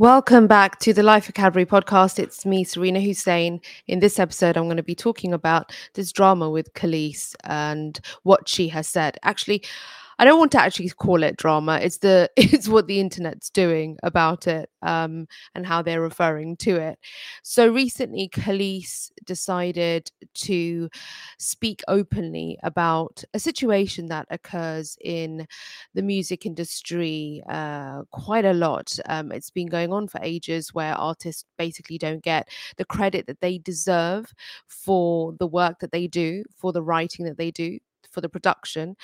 Welcome back to the Life of Cadbury podcast. It's me, Serena Hussein. In this episode, I'm going to be talking about this drama with Kelis and what she has said. Actually, I don't want to actually call it drama. It's the it's what the internet's doing about it um, and how they're referring to it. So recently, Kelis decided to speak openly about a situation that occurs in the music industry uh, quite a lot. Um, it's been going on for ages, where artists basically don't get the credit that they deserve for the work that they do, for the writing that they do for the production.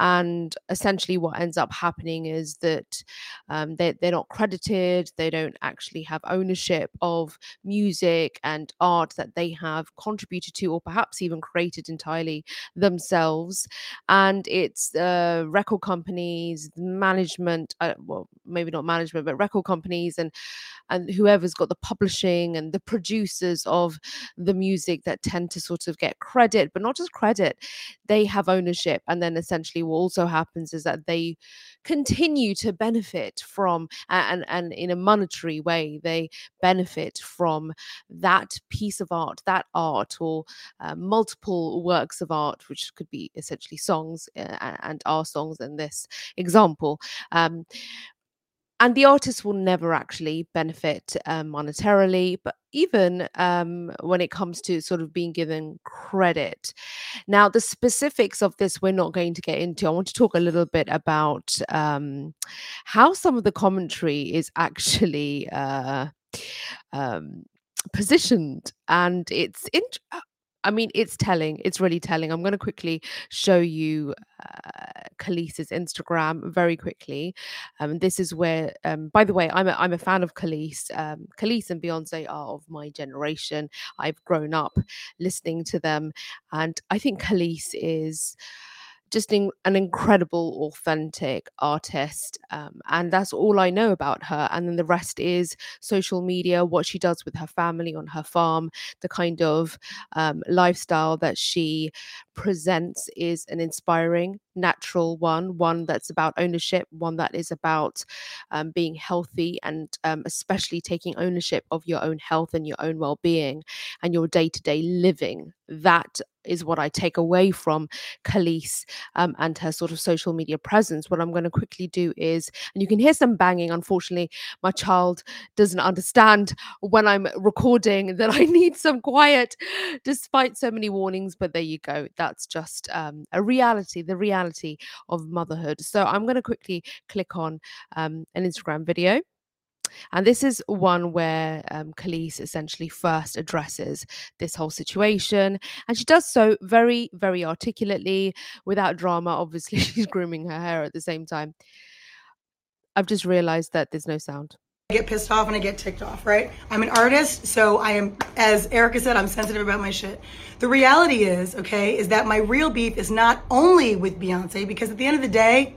And essentially, what ends up happening is that um, they, they're not credited, they don't actually have ownership of music and art that they have contributed to, or perhaps even created entirely themselves. And it's uh, record companies, management, uh, well, maybe not management, but record companies and and whoever's got the publishing and the producers of the music that tend to sort of get credit, but not just credit, they have ownership. And then essentially also happens is that they continue to benefit from and and in a monetary way they benefit from that piece of art that art or uh, multiple works of art which could be essentially songs uh, and our songs in this example. Um, and the artist will never actually benefit um, monetarily but even um, when it comes to sort of being given credit. Now the specifics of this we're not going to get into. I want to talk a little bit about um, how some of the commentary is actually uh, um, positioned. And it's in, I mean, it's telling. It's really telling. I'm going to quickly show you uh, Kelis's Instagram very quickly. Um, this is where, um, by the way, I'm a, I'm a fan of Kelis. Um, Kelis and Beyonce are of my generation. I've grown up listening to them, and I think Kelis is just in, an incredible, authentic artist. Um, and that's all I know about her. And then the rest is social media, what she does with her family on her farm, the kind of um, lifestyle that she presents is an inspiring, natural one, one that's about ownership, one that is about um, being healthy and um, especially taking ownership of your own health and your own well being and your day to day living. That is what I take away from Kelis um, and her sort of social media presence. What I'm going to quickly do is, and you can hear some banging. Unfortunately, my child doesn't understand when I'm recording that I need some quiet, despite so many warnings. But there you go. That's just um, a reality, the reality of motherhood. So I'm going to quickly click on um, an Instagram video. And this is one where um, Kelis essentially first addresses this whole situation. And she does so very, very articulately without drama. Obviously, she's grooming her hair at the same time. I've just realized that there's no sound. I get pissed off and I get ticked off, right? I'm an artist, so I am, as Erykah said, I'm sensitive about my shit. The reality is, okay, is that my real beef is not only with Beyonce, because at the end of the day,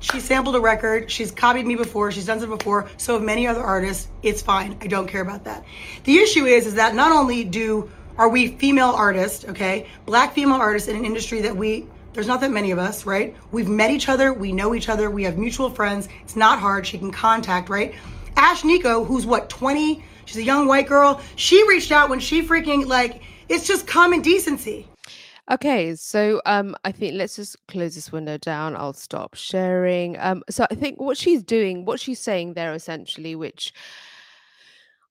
she sampled a record. She's copied me before. She's done it before. So have many other artists. It's fine. I don't care about that. The issue is, is that not only do are we female artists, okay, black female artists in an industry that we there's not that many of us, right? We've met each other. We know each other. We have mutual friends. It's not hard. She can contact, right? Ashnikko, who's what 20? She's a young white girl. She reached out when she freaking like. It's just common decency. Okay, so um, I think let's just close this window down. I'll stop sharing. Um, so I think what she's doing, what she's saying there essentially, which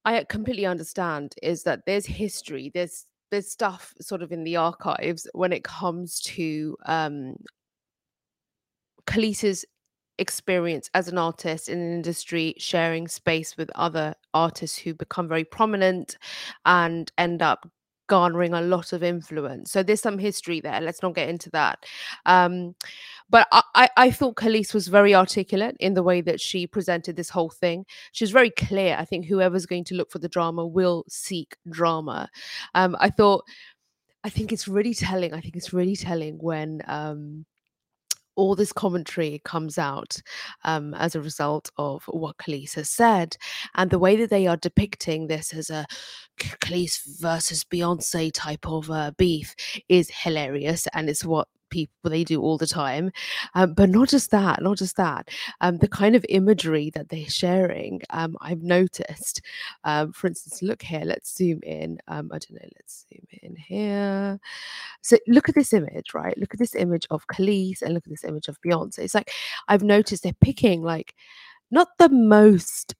I completely understand, is that there's history, there's there's stuff sort of in the archives when it comes to um Kelis's experience as an artist in an industry, sharing space with other artists who become very prominent and end up garnering a lot of influence. So there's some history there. Let's not get into that. Um, but I, I thought Kelis was very articulate in the way that she presented this whole thing. She was very clear. I think whoever's going to look for the drama will seek drama. Um, I thought, I think it's really telling. I think it's really telling when um, all this commentary comes out um, as a result of what Kelis has said. And the way that they are depicting this as a Kelis versus Beyonce type of uh, beef is hilarious. And it's what people they do all the time. Um, but not just that, not just that. Um, the kind of imagery that they're sharing, um, I've noticed. Um, for instance, look here. Let's zoom in. Um, I don't know. Let's zoom in here. So look at this image, right? Look at this image of Kelis and look at this image of Beyonce. It's like I've noticed they're picking like not the most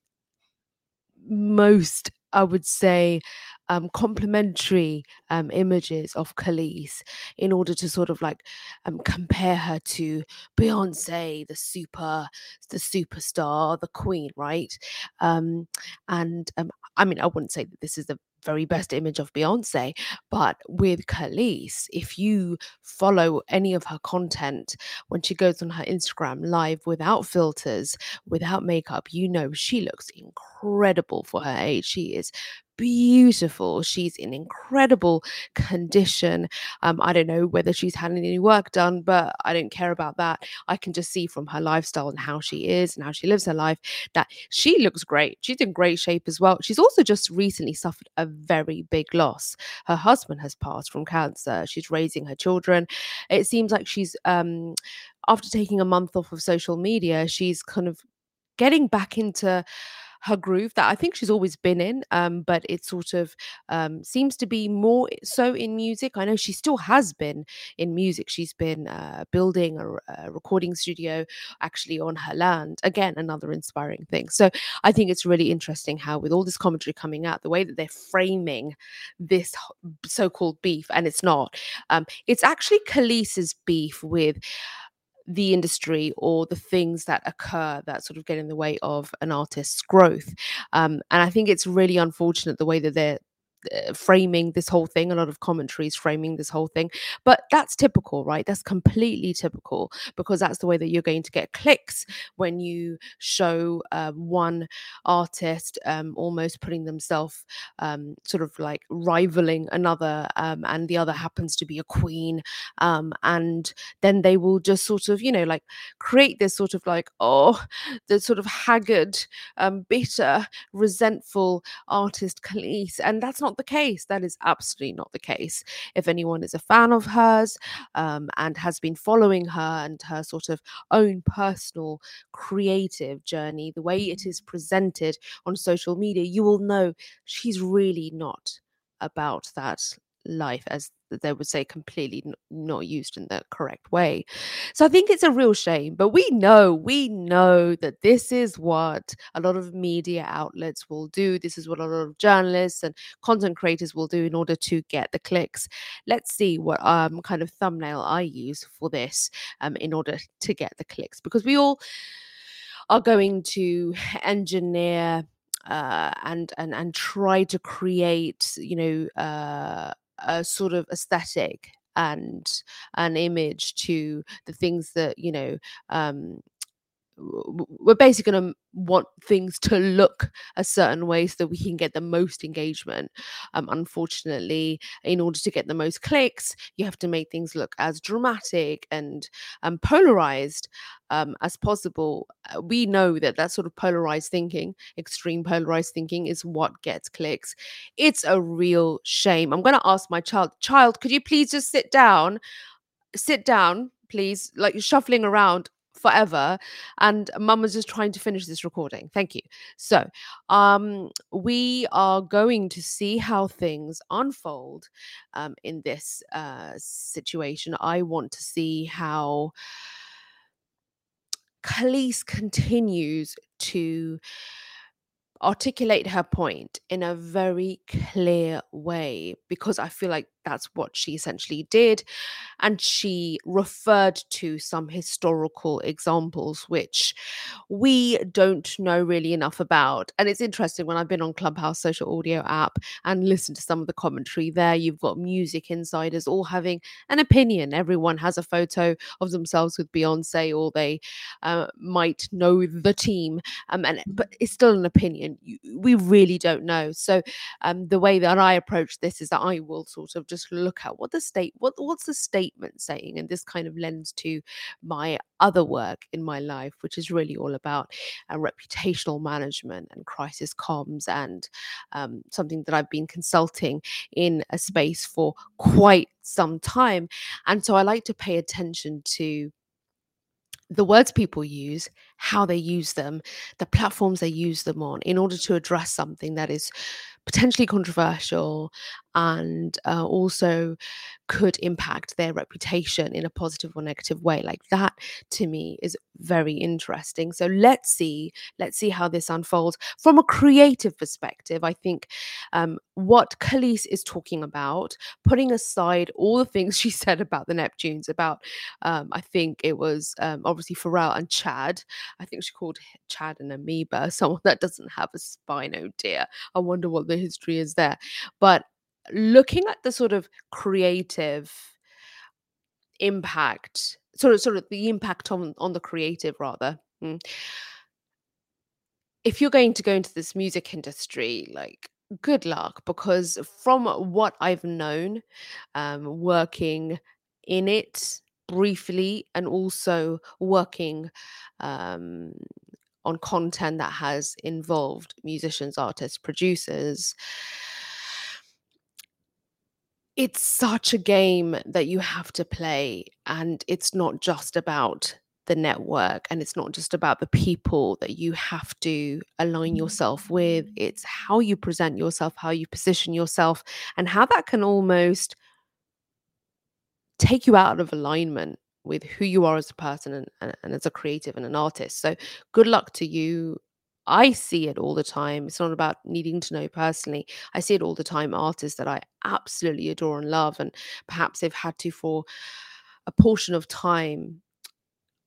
most I would say um, complementary um, images of Kelis in order to sort of like um, compare her to Beyonce, the super, the superstar, the queen, right? Um, and um, I mean, I wouldn't say that this is the very best image of Beyonce. But with Kelis, if you follow any of her content when she goes on her Instagram live without filters, without makeup, you know she looks incredible for her age. She is beautiful. She's in incredible condition. Um, I don't know whether she's had any work done, but I don't care about that. I can just see from her lifestyle and how she is and how she lives her life that she looks great. She's in great shape as well. She's also just recently suffered a very big loss. Her husband has passed from cancer. She's raising her children. It seems like she's um after taking a month off of social media, she's kind of getting back into her groove that I think she's always been in, um, but it sort of um, seems to be more so in music. I know she still has been in music. She's been uh, building a, a, recording studio actually on her land. Again, another inspiring thing. So I think it's really interesting how, with all this commentary coming out, the way that they're framing this so-called beef, and it's not. Um, it's actually Kelis's beef with the industry or the things that occur that sort of get in the way of an artist's growth. Um, and I think it's really unfortunate the way that they're framing this whole thing a lot of commentaries framing this whole thing but that's typical right? That's completely typical because that's the way that you're going to get clicks when you show uh, one artist um, almost putting themselves um, sort of like rivaling another um, and the other happens to be a queen um, and then they will just sort of you know like create this sort of like oh the sort of haggard um, bitter resentful artist Kelis and that's not not the case. That is absolutely not the case. If anyone is a fan of hers um, and has been following her and her sort of own personal creative journey, the way it is presented on social media, you will know she's really not about that life as they would say completely n- not used in the correct way. So i think it's a real shame but we know we know that this is what a lot of media outlets will do. This is what a lot of journalists and content creators will do in order to get the clicks. Let's see what um kind of thumbnail i use for this um in order to get the clicks because we all are going to engineer uh, and and and try to create you know uh, a sort of aesthetic and an image to the things that you know um we're basically going to want things to look a certain way so that we can get the most engagement. Um, unfortunately, in order to get the most clicks, you have to make things look as dramatic and um, polarized um, as possible. Uh, we know that that sort of polarized thinking, extreme polarized thinking, is what gets clicks. It's a real shame. I'm going to ask my child, child, could you please just sit down? Sit down, please. Like you're shuffling around forever and mum was just trying to finish this recording. Thank you. So um we are going to see how things unfold um in this uh situation. I want to see how Kelis continues to articulate her point in a very clear way because I feel like that's what she essentially did. And she referred to some historical examples, which we don't know really enough about. And it's interesting when I've been on Clubhouse social audio app and listened to some of the commentary there, you've got music insiders all having an opinion. Everyone has a photo of themselves with Beyonce, or they uh, might know the team. Um, and but it's still an opinion. We really don't know. So um, the way that I approach this is that I will sort of just look at what the state what what's the statement saying and this kind of lends to my other work in my life which is really all about uh, reputational management and crisis comms and um, something that i've been consulting in a space for quite some time. And so i like to pay attention to the words people use, how they use them, the platforms they use them on in order to address something that is potentially controversial and uh, also could impact their reputation in a positive or negative way. Like that to me is very interesting. So let's see let's see how this unfolds. From a creative perspective i think um, what Kelis is talking about putting aside all the things she said about the neptunes about um, i think it was um, obviously pharrell and chad. I think she called chad an amoeba someone that doesn't have a spine oh dear. I wonder what the history is there. But looking at the sort of creative impact sort of sort of the impact on on the creative rather mm. if you're going to go into this music industry like good luck because from what i've known um, working in it briefly and also working um, on content that has involved musicians artists producers it's such a game that you have to play and it's not just about the network and it's not just about the people that you have to align mm-hmm. yourself with. It's how you present yourself how you position yourself and how that can almost take you out of alignment with who you are as a person and, and, and as a creative and an artist. So good luck to you I see it all the time. It's not about needing to know personally. I see it all the time. Artists that I absolutely adore and love, and perhaps they've had to for a portion of time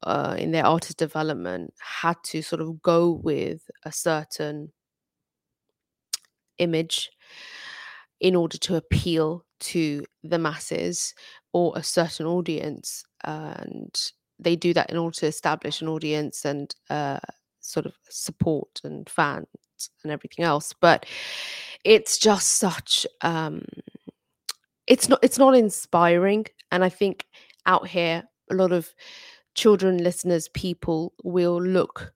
uh, in their artist development had to sort of go with a certain image in order to appeal to the masses or a certain audience and they do that in order to establish an audience and uh, sort of support and fans and everything else but it's just such um it's not it's not inspiring and i think out here a lot of children listeners people will look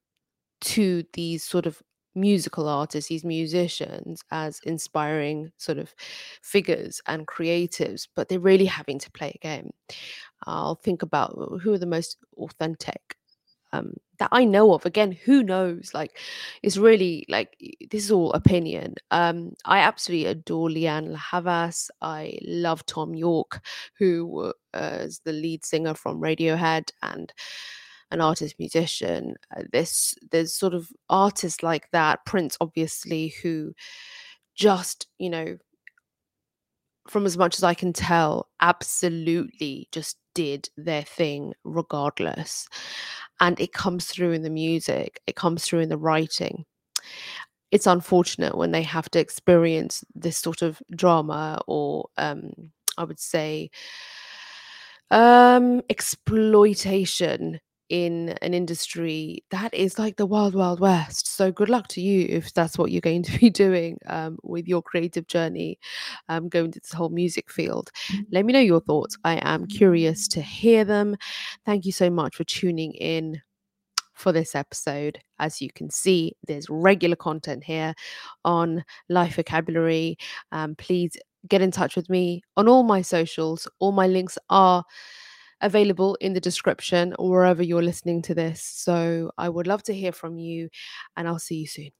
to these sort of musical artists these musicians as inspiring sort of figures and creatives but they're really having to play a game. I'll think about who are the most authentic um, that I know of. Again, who knows? Like, it's really like this is all opinion. Um, I absolutely adore Lianne La Havas. I love Thom Yorke, who uh, is the lead singer from Radiohead and an artist musician. Uh, this there's sort of artists like that. Prince, obviously, who just you know from as much as I can tell, absolutely just did their thing regardless and it comes through in the music it comes through in the writing. It's unfortunate when they have to experience this sort of drama or um, i would say um, exploitation in an industry that is like the wild wild west so good luck to you if that's what you're going to be doing um, with your creative journey um, going to this whole music field let me know your thoughts i am curious to hear them thank you so much for tuning in for this episode. As you can see, there's regular content here on Life Vocabulary. Um, please get in touch with me on all my socials. All my links are available in the description or wherever you're listening to this. So I would love to hear from you, and I'll see you soon.